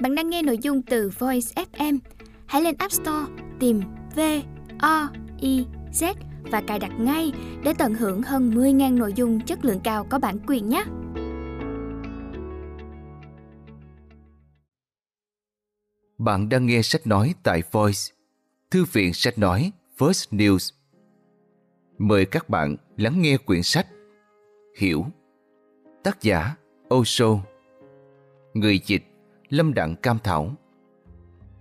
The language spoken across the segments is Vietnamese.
Bạn đang nghe nội dung từ Voice FM. Hãy lên App Store tìm V O I Z và cài đặt ngay để tận hưởng hơn 10.000 nội dung chất lượng cao có bản quyền nhé. Bạn đang nghe sách nói tại Voice, thư viện sách nói First News. Mời các bạn lắng nghe quyển sách Hiểu Tác giả Osho Người dịch Lâm Đặng Cam Thảo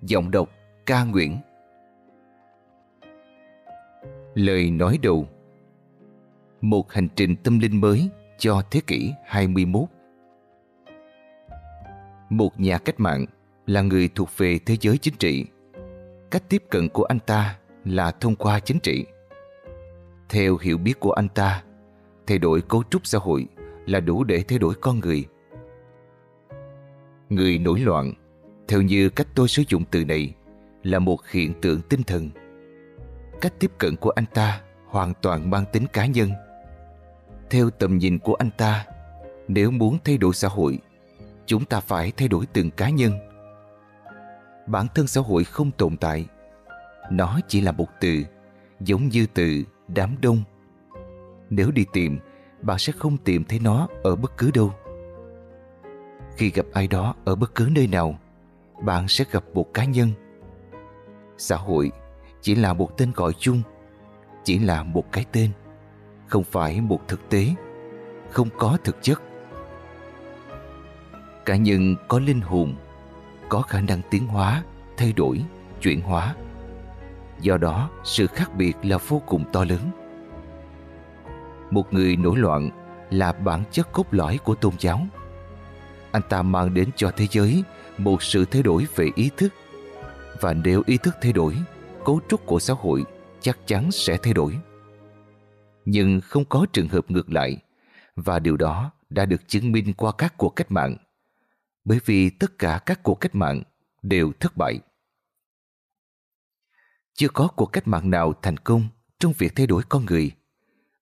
Giọng đọc Ca Nguyễn Lời nói đầu Một hành trình tâm linh mới cho thế kỷ 21 Một nhà cách mạng là người thuộc về thế giới chính trị. Cách tiếp cận của anh ta là thông qua chính trị. Theo hiểu biết của anh ta, thay đổi cấu trúc xã hội là đủ để thay đổi con người. Người nổi loạn, theo như cách tôi sử dụng từ này, là một hiện tượng tinh thần. Cách tiếp cận của anh ta hoàn toàn mang tính cá nhân. Theo tầm nhìn của anh ta, nếu muốn thay đổi xã hội, chúng ta phải thay đổi từng cá nhân. Bản thân xã hội không tồn tại. Nó chỉ là một từ, giống như từ đám đông. Nếu đi tìm, bạn sẽ không tìm thấy nó ở bất cứ đâu. Khi gặp ai đó ở bất cứ nơi nào, bạn sẽ gặp một cá nhân. Xã hội chỉ là một tên gọi chung, chỉ là một cái tên, không phải một thực tế, không có thực chất. Cá nhân có linh hồn, có khả năng tiến hóa, thay đổi, chuyển hóa. Do đó, sự khác biệt là vô cùng to lớn. Một người nổi loạn là bản chất cốt lõi của tôn giáo. Anh ta mang đến cho thế giới một sự thay đổi về ý thức. Và nếu ý thức thay đổi, cấu trúc của xã hội chắc chắn sẽ thay đổi. Nhưng không có trường hợp ngược lại, và điều đó đã được chứng minh qua các cuộc cách mạng. Bởi vì tất cả các cuộc cách mạng đều thất bại. Chưa có cuộc cách mạng nào thành công trong việc thay đổi con người,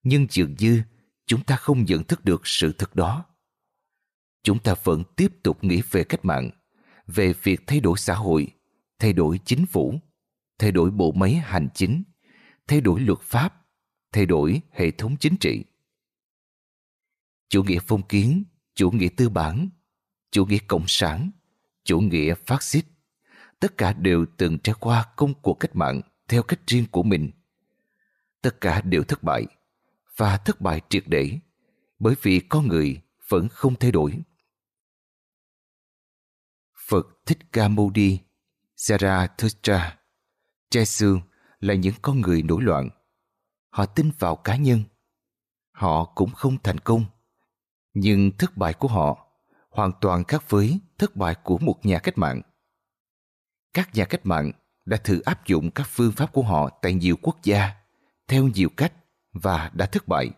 nhưng dường như chúng ta không nhận thức được sự thật đó. Chúng ta vẫn tiếp tục nghĩ về cách mạng, về việc thay đổi xã hội, thay đổi chính phủ, thay đổi bộ máy hành chính, thay đổi luật pháp, thay đổi hệ thống chính trị. Chủ nghĩa phong kiến, chủ nghĩa tư bản, chủ nghĩa cộng sản, chủ nghĩa phát xít, tất cả đều từng trải qua công cuộc cách mạng theo cách riêng của mình. Tất cả đều thất bại, và thất bại triệt để, bởi vì con người vẫn không thay đổi. Phật Thích Ca Mâu Ni, Zarathustra, Jesus là những con người nổi loạn. Họ tin vào cá nhân. Họ cũng không thành công. Nhưng thất bại của họ hoàn toàn khác với thất bại của một nhà cách mạng. Các nhà cách mạng đã thử áp dụng các phương pháp của họ tại nhiều quốc gia, theo nhiều cách và đã thất bại.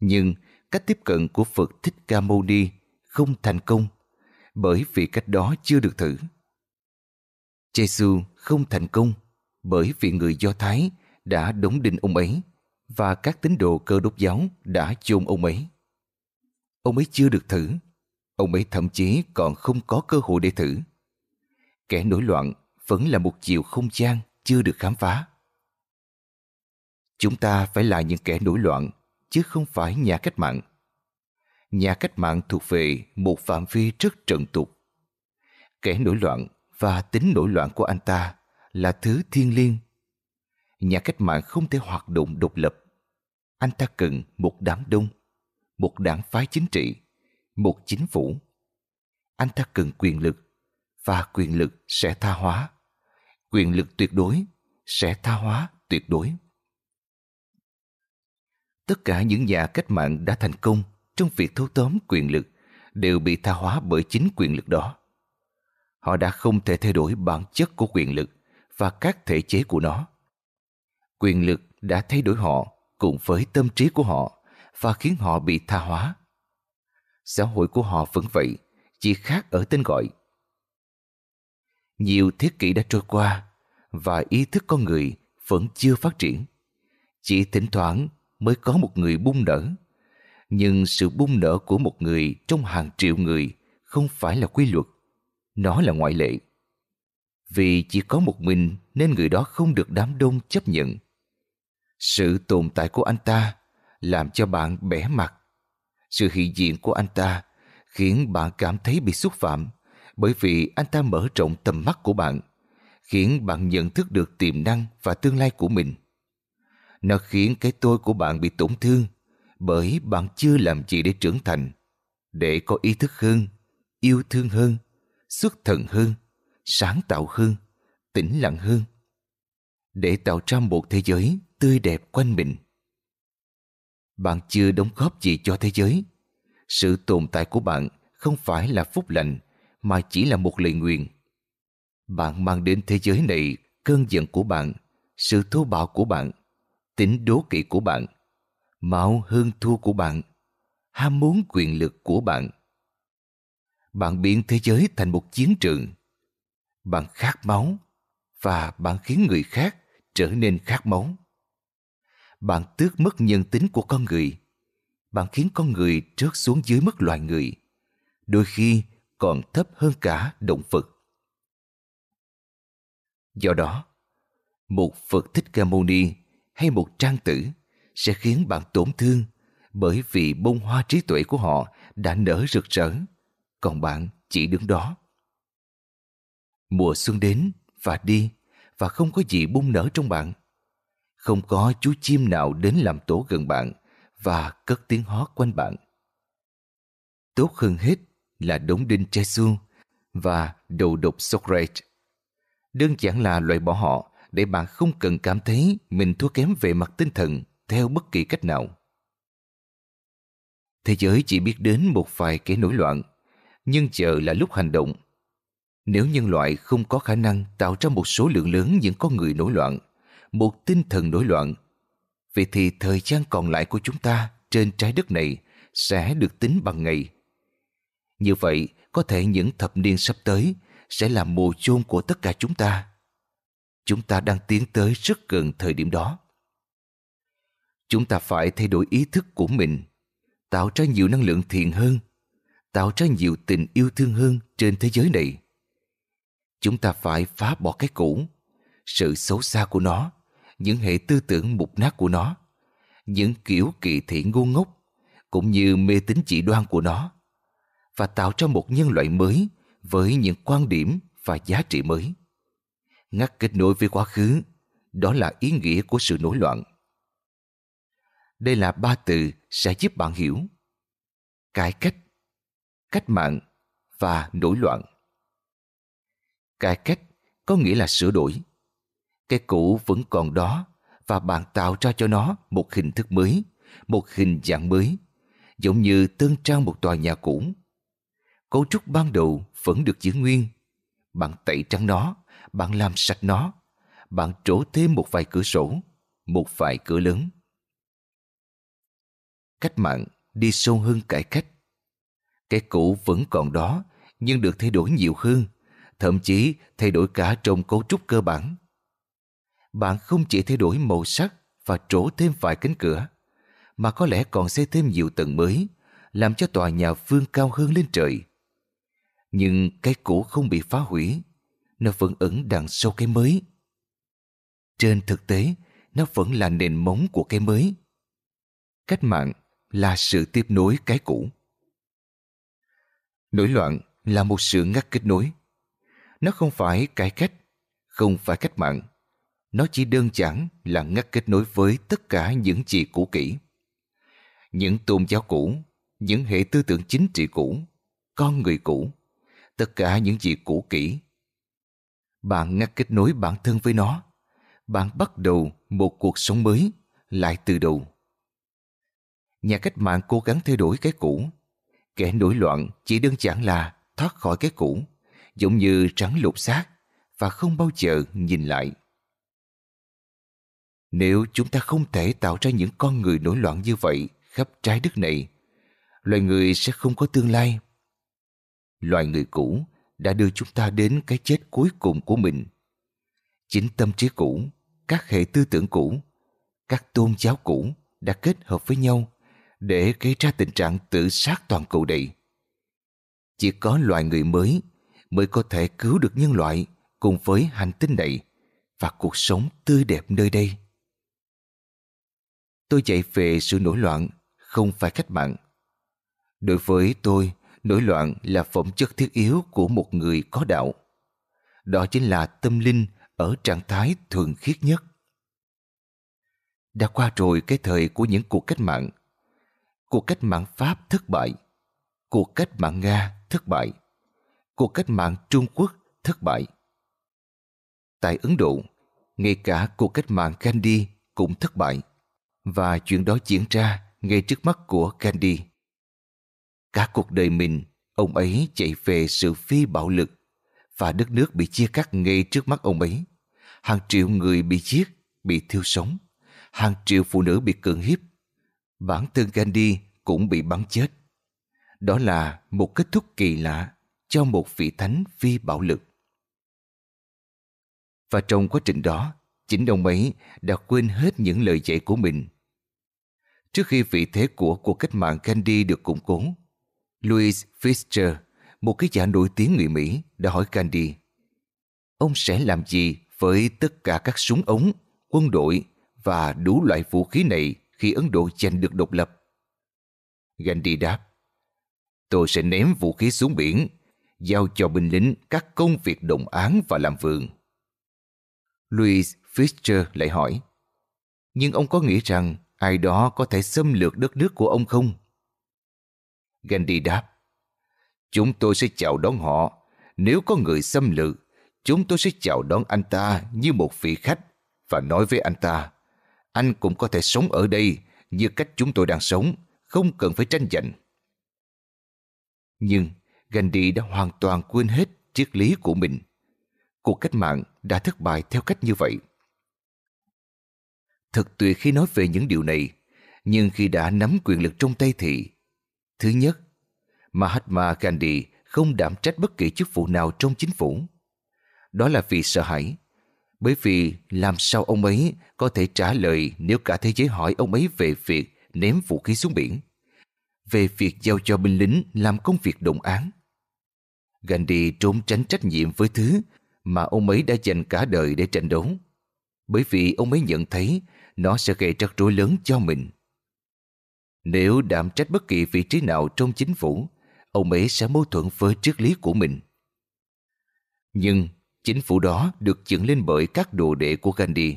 Nhưng cách tiếp cận của Phật Thích Ca Mâu Ni không thành công bởi vì cách đó chưa được thử. Giêsu không thành công bởi vì người Do Thái đã đóng đinh ông ấy và các tín đồ cơ đốc giáo đã chôn ông ấy. Ông ấy chưa được thử, ông ấy thậm chí còn không có cơ hội để thử. Kẻ nổi loạn vẫn là một chiều không gian chưa được khám phá. Chúng ta phải là những kẻ nổi loạn, chứ không phải nhà cách mạng. Nhà cách mạng thuộc về một phạm vi rất trần tục. Kẻ nổi loạn và tính nổi loạn của anh ta là thứ thiên liêng. Nhà cách mạng không thể hoạt động độc lập. Anh ta cần một đám đông, một đảng phái chính trị, một chính phủ. Anh ta cần quyền lực và quyền lực sẽ tha hóa. Quyền lực tuyệt đối sẽ tha hóa tuyệt đối. Tất cả những nhà cách mạng đã thành công trong việc thâu tóm quyền lực đều bị tha hóa bởi chính quyền lực đó. Họ đã không thể thay đổi bản chất của quyền lực và các thể chế của nó. Quyền lực đã thay đổi họ cùng với tâm trí của họ và khiến họ bị tha hóa. Xã hội của họ vẫn vậy, chỉ khác ở tên gọi. Nhiều thế kỷ đã trôi qua và ý thức con người vẫn chưa phát triển. Chỉ thỉnh thoảng mới có một người bung nở. Nhưng sự bung nở của một người trong hàng triệu người không phải là quy luật. nó là ngoại lệ. Vì chỉ có một mình nên người đó không được đám đông chấp nhận. Sự tồn tại của anh ta làm cho bạn bẻ mặt. Sự hiện diện của anh ta khiến bạn cảm thấy bị xúc phạm bởi vì anh ta mở rộng tầm mắt của bạn, khiến bạn nhận thức được tiềm năng và tương lai của mình. Nó khiến cái tôi của bạn bị tổn thương bởi bạn chưa làm gì để trưởng thành, để có ý thức hơn, yêu thương hơn, xuất thần hơn, sáng tạo hơn, tĩnh lặng hơn, để tạo ra một thế giới tươi đẹp quanh mình. Bạn chưa đóng góp gì cho thế giới. Sự tồn tại của bạn không phải là phúc lành mà chỉ là một lời nguyện. Bạn mang đến thế giới này cơn giận của bạn, sự thô bạo của bạn, tính đố kỵ của bạn, mạo hơn thua của bạn, ham muốn quyền lực của bạn. Bạn biến thế giới thành một chiến trường. Bạn khát máu và bạn khiến người khác trở nên khát máu. Bạn tước mất nhân tính của con người. Bạn khiến con người trớt xuống dưới mức loài người. Đôi khi còn thấp hơn cả động vật. Do đó, một Phật Thích Ca Mâu Ni hay một trang tử sẽ khiến bạn tổn thương bởi vì bông hoa trí tuệ của họ đã nở rực rỡ, còn bạn chỉ đứng đó. Mùa xuân đến và đi và không có gì bung nở trong bạn. Không có chú chim nào đến làm tổ gần bạn và cất tiếng hót quanh bạn. Tốt hơn hết là đống đinh Jesu và đầu độc Socrates. Đơn giản là loại bỏ họ để bạn không cần cảm thấy mình thua kém về mặt tinh thần theo bất kỳ cách nào. Thế giới chỉ biết đến một vài kẻ nổi loạn, nhưng chờ là lúc hành động. Nếu nhân loại không có khả năng tạo ra một số lượng lớn những con người nổi loạn, một tinh thần nổi loạn, vậy thì thời gian còn lại của chúng ta trên trái đất này sẽ được tính bằng ngày như vậy, có thể những thập niên sắp tới sẽ là mùa chôn của tất cả chúng ta. Chúng ta đang tiến tới rất gần thời điểm đó. Chúng ta phải thay đổi ý thức của mình, tạo ra nhiều năng lượng thiện hơn, tạo ra nhiều tình yêu thương hơn trên thế giới này. Chúng ta phải phá bỏ cái cũ, sự xấu xa của nó, những hệ tư tưởng mục nát của nó, những kiểu kỳ thị ngu ngốc, cũng như mê tín dị đoan của nó và tạo ra một nhân loại mới với những quan điểm và giá trị mới. Ngắt kết nối với quá khứ, đó là ý nghĩa của sự nổi loạn. Đây là ba từ sẽ giúp bạn hiểu. Cải cách, cách mạng và nổi loạn. Cải cách có nghĩa là sửa đổi. Cái cũ vẫn còn đó và bạn tạo ra cho nó một hình thức mới, một hình dạng mới, giống như tân trang một tòa nhà cũ cấu trúc ban đầu vẫn được giữ nguyên. Bạn tẩy trắng nó, bạn làm sạch nó, bạn trổ thêm một vài cửa sổ, một vài cửa lớn. Cách mạng đi sâu hơn cải cách. Cái cũ vẫn còn đó, nhưng được thay đổi nhiều hơn, thậm chí thay đổi cả trong cấu trúc cơ bản. Bạn không chỉ thay đổi màu sắc và trổ thêm vài cánh cửa, mà có lẽ còn xây thêm nhiều tầng mới, làm cho tòa nhà vươn cao hơn lên trời. Nhưng cái cũ không bị phá hủy, nó vẫn ẩn đằng sau cái mới. Trên thực tế, nó vẫn là nền móng của cái mới. Cách mạng là sự tiếp nối cái cũ. Nổi loạn là một sự ngắt kết nối. Nó không phải cải cách, không phải cách mạng. Nó chỉ đơn giản là ngắt kết nối với tất cả những gì cũ kỹ. Những tôn giáo cũ, những hệ tư tưởng chính trị cũ, con người cũ, tất cả những gì cũ kỹ. Bạn ngắt kết nối bản thân với nó. Bạn bắt đầu một cuộc sống mới, lại từ đầu. Nhà cách mạng cố gắng thay đổi cái cũ. Kẻ nổi loạn chỉ đơn giản là thoát khỏi cái cũ, giống như trắng lột xác và không bao giờ nhìn lại. Nếu chúng ta không thể tạo ra những con người nổi loạn như vậy khắp trái đất này, loài người sẽ không có tương lai loài người cũ đã đưa chúng ta đến cái chết cuối cùng của mình. Chính tâm trí cũ, các hệ tư tưởng cũ, các tôn giáo cũ đã kết hợp với nhau để gây ra tình trạng tự sát toàn cầu đầy. Chỉ có loài người mới mới có thể cứu được nhân loại cùng với hành tinh này và cuộc sống tươi đẹp nơi đây. Tôi dạy về sự nổi loạn, không phải cách mạng. Đối với tôi, nổi loạn là phẩm chất thiết yếu của một người có đạo. Đó chính là tâm linh ở trạng thái thường khiết nhất. Đã qua rồi cái thời của những cuộc cách mạng. Cuộc cách mạng Pháp thất bại. Cuộc cách mạng Nga thất bại. Cuộc cách mạng Trung Quốc thất bại. Tại Ấn Độ, ngay cả cuộc cách mạng Gandhi cũng thất bại. Và chuyện đó diễn ra ngay trước mắt của Gandhi. Cả cuộc đời mình, ông ấy chạy về sự phi bạo lực và đất nước bị chia cắt ngay trước mắt ông ấy. Hàng triệu người bị giết, bị thiêu sống. Hàng triệu phụ nữ bị cưỡng hiếp. Bản thân Gandhi cũng bị bắn chết. Đó là một kết thúc kỳ lạ cho một vị thánh phi bạo lực. Và trong quá trình đó, chính ông ấy đã quên hết những lời dạy của mình. Trước khi vị thế của cuộc cách mạng Gandhi được củng cố, Louis Fischer, một cái giả nổi tiếng người Mỹ, đã hỏi Gandhi Ông sẽ làm gì với tất cả các súng ống, quân đội và đủ loại vũ khí này khi Ấn Độ giành được độc lập? Gandhi đáp Tôi sẽ ném vũ khí xuống biển, giao cho binh lính các công việc đồng án và làm vườn. Louis Fisher lại hỏi Nhưng ông có nghĩ rằng ai đó có thể xâm lược đất nước của ông không? Gandhi đáp Chúng tôi sẽ chào đón họ. Nếu có người xâm lược, chúng tôi sẽ chào đón anh ta như một vị khách và nói với anh ta anh cũng có thể sống ở đây như cách chúng tôi đang sống, không cần phải tranh giành. Nhưng Gandhi đã hoàn toàn quên hết triết lý của mình. Cuộc cách mạng đã thất bại theo cách như vậy. Thật tuyệt khi nói về những điều này, nhưng khi đã nắm quyền lực trong tay thì Thứ nhất, Mahatma Gandhi không đảm trách bất kỳ chức vụ nào trong chính phủ. Đó là vì sợ hãi. Bởi vì làm sao ông ấy có thể trả lời nếu cả thế giới hỏi ông ấy về việc ném vũ khí xuống biển, về việc giao cho binh lính làm công việc đồng án. Gandhi trốn tránh trách nhiệm với thứ mà ông ấy đã dành cả đời để tranh đấu, bởi vì ông ấy nhận thấy nó sẽ gây rắc rối lớn cho mình. Nếu đảm trách bất kỳ vị trí nào trong chính phủ, ông ấy sẽ mâu thuẫn với triết lý của mình. Nhưng chính phủ đó được dựng lên bởi các đồ đệ của Gandhi,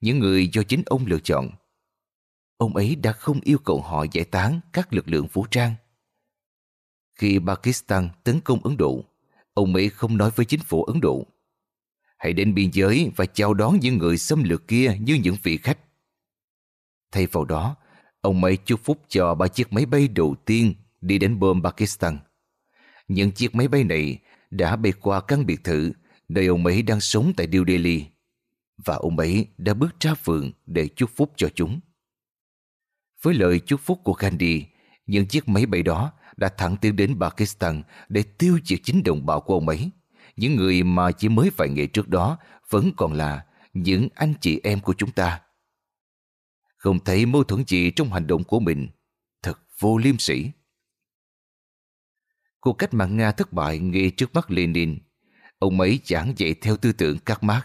những người do chính ông lựa chọn. Ông ấy đã không yêu cầu họ giải tán các lực lượng vũ trang. Khi Pakistan tấn công Ấn Độ, ông ấy không nói với chính phủ Ấn Độ. Hãy đến biên giới và chào đón những người xâm lược kia như những vị khách. Thay vào đó, Ông ấy chúc phúc cho ba chiếc máy bay đầu tiên đi đến bom Pakistan. Những chiếc máy bay này đã bay qua căn biệt thự nơi ông ấy đang sống tại New Delhi và ông ấy đã bước ra vườn để chúc phúc cho chúng. Với lời chúc phúc của Gandhi, những chiếc máy bay đó đã thẳng tiến đến Pakistan để tiêu diệt chính đồng bào của ông ấy. Những người mà chỉ mới vài ngày trước đó vẫn còn là những anh chị em của chúng ta không thấy mâu thuẫn gì trong hành động của mình. Thật vô liêm sỉ. Cuộc cách mạng Nga thất bại ngay trước mắt Lenin. Ông ấy giảng dạy theo tư tưởng các mác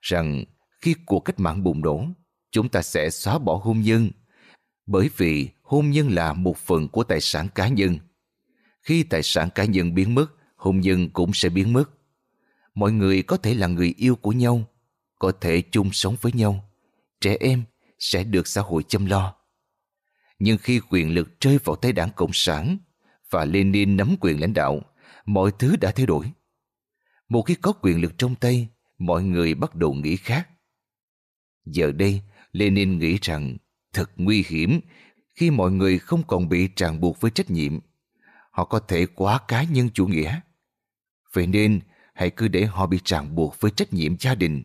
rằng khi cuộc cách mạng bùng nổ, chúng ta sẽ xóa bỏ hôn nhân bởi vì hôn nhân là một phần của tài sản cá nhân. Khi tài sản cá nhân biến mất, hôn nhân cũng sẽ biến mất. Mọi người có thể là người yêu của nhau, có thể chung sống với nhau. Trẻ em sẽ được xã hội chăm lo. Nhưng khi quyền lực rơi vào tay đảng Cộng sản và Lenin nắm quyền lãnh đạo, mọi thứ đã thay đổi. Một khi có quyền lực trong tay, mọi người bắt đầu nghĩ khác. Giờ đây, Lenin nghĩ rằng thật nguy hiểm khi mọi người không còn bị ràng buộc với trách nhiệm. Họ có thể quá cá nhân chủ nghĩa. Vậy nên, hãy cứ để họ bị ràng buộc với trách nhiệm gia đình.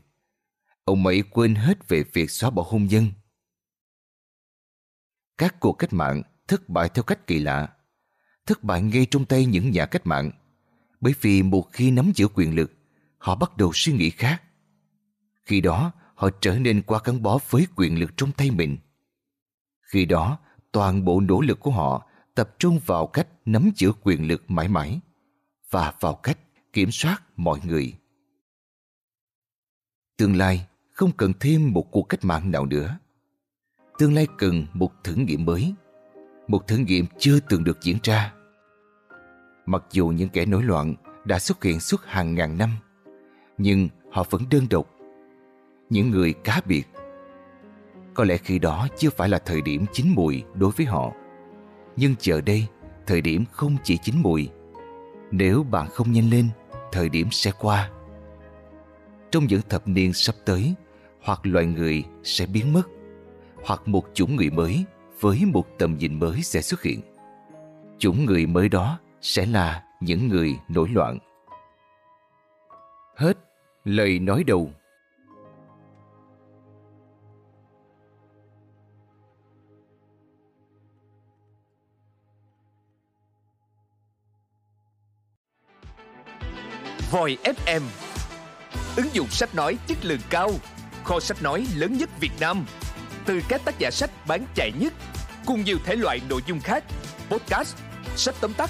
Ông ấy quên hết về việc xóa bỏ hôn nhân các cuộc cách mạng thất bại theo cách kỳ lạ. Thất bại ngay trong tay những nhà cách mạng. Bởi vì một khi nắm giữ quyền lực, họ bắt đầu suy nghĩ khác. Khi đó, họ trở nên quá gắn bó với quyền lực trong tay mình. Khi đó, toàn bộ nỗ lực của họ tập trung vào cách nắm giữ quyền lực mãi mãi và vào cách kiểm soát mọi người. Tương lai không cần thêm một cuộc cách mạng nào nữa. Tương lai cần một thử nghiệm mới, một thử nghiệm chưa từng được diễn ra. Mặc dù những kẻ nổi loạn đã xuất hiện suốt hàng ngàn năm, nhưng họ vẫn đơn độc. Những người cá biệt. Có lẽ khi đó chưa phải là thời điểm chín mùi đối với họ. Nhưng giờ đây, thời điểm không chỉ chín mùi. Nếu bạn không nhanh lên, thời điểm sẽ qua. Trong những thập niên sắp tới, hoặc loài người sẽ biến mất, hoặc một chủng người mới với một tầm nhìn mới sẽ xuất hiện. Chủng người mới đó sẽ là những người nổi loạn. Hết lời nói đầu. Voi FM Ứng dụng sách nói chất lượng cao Kho sách nói lớn nhất Việt Nam Từ các tác giả sách bán chạy nhất Cùng nhiều thể loại nội dung khác Podcast, sách tóm tắt,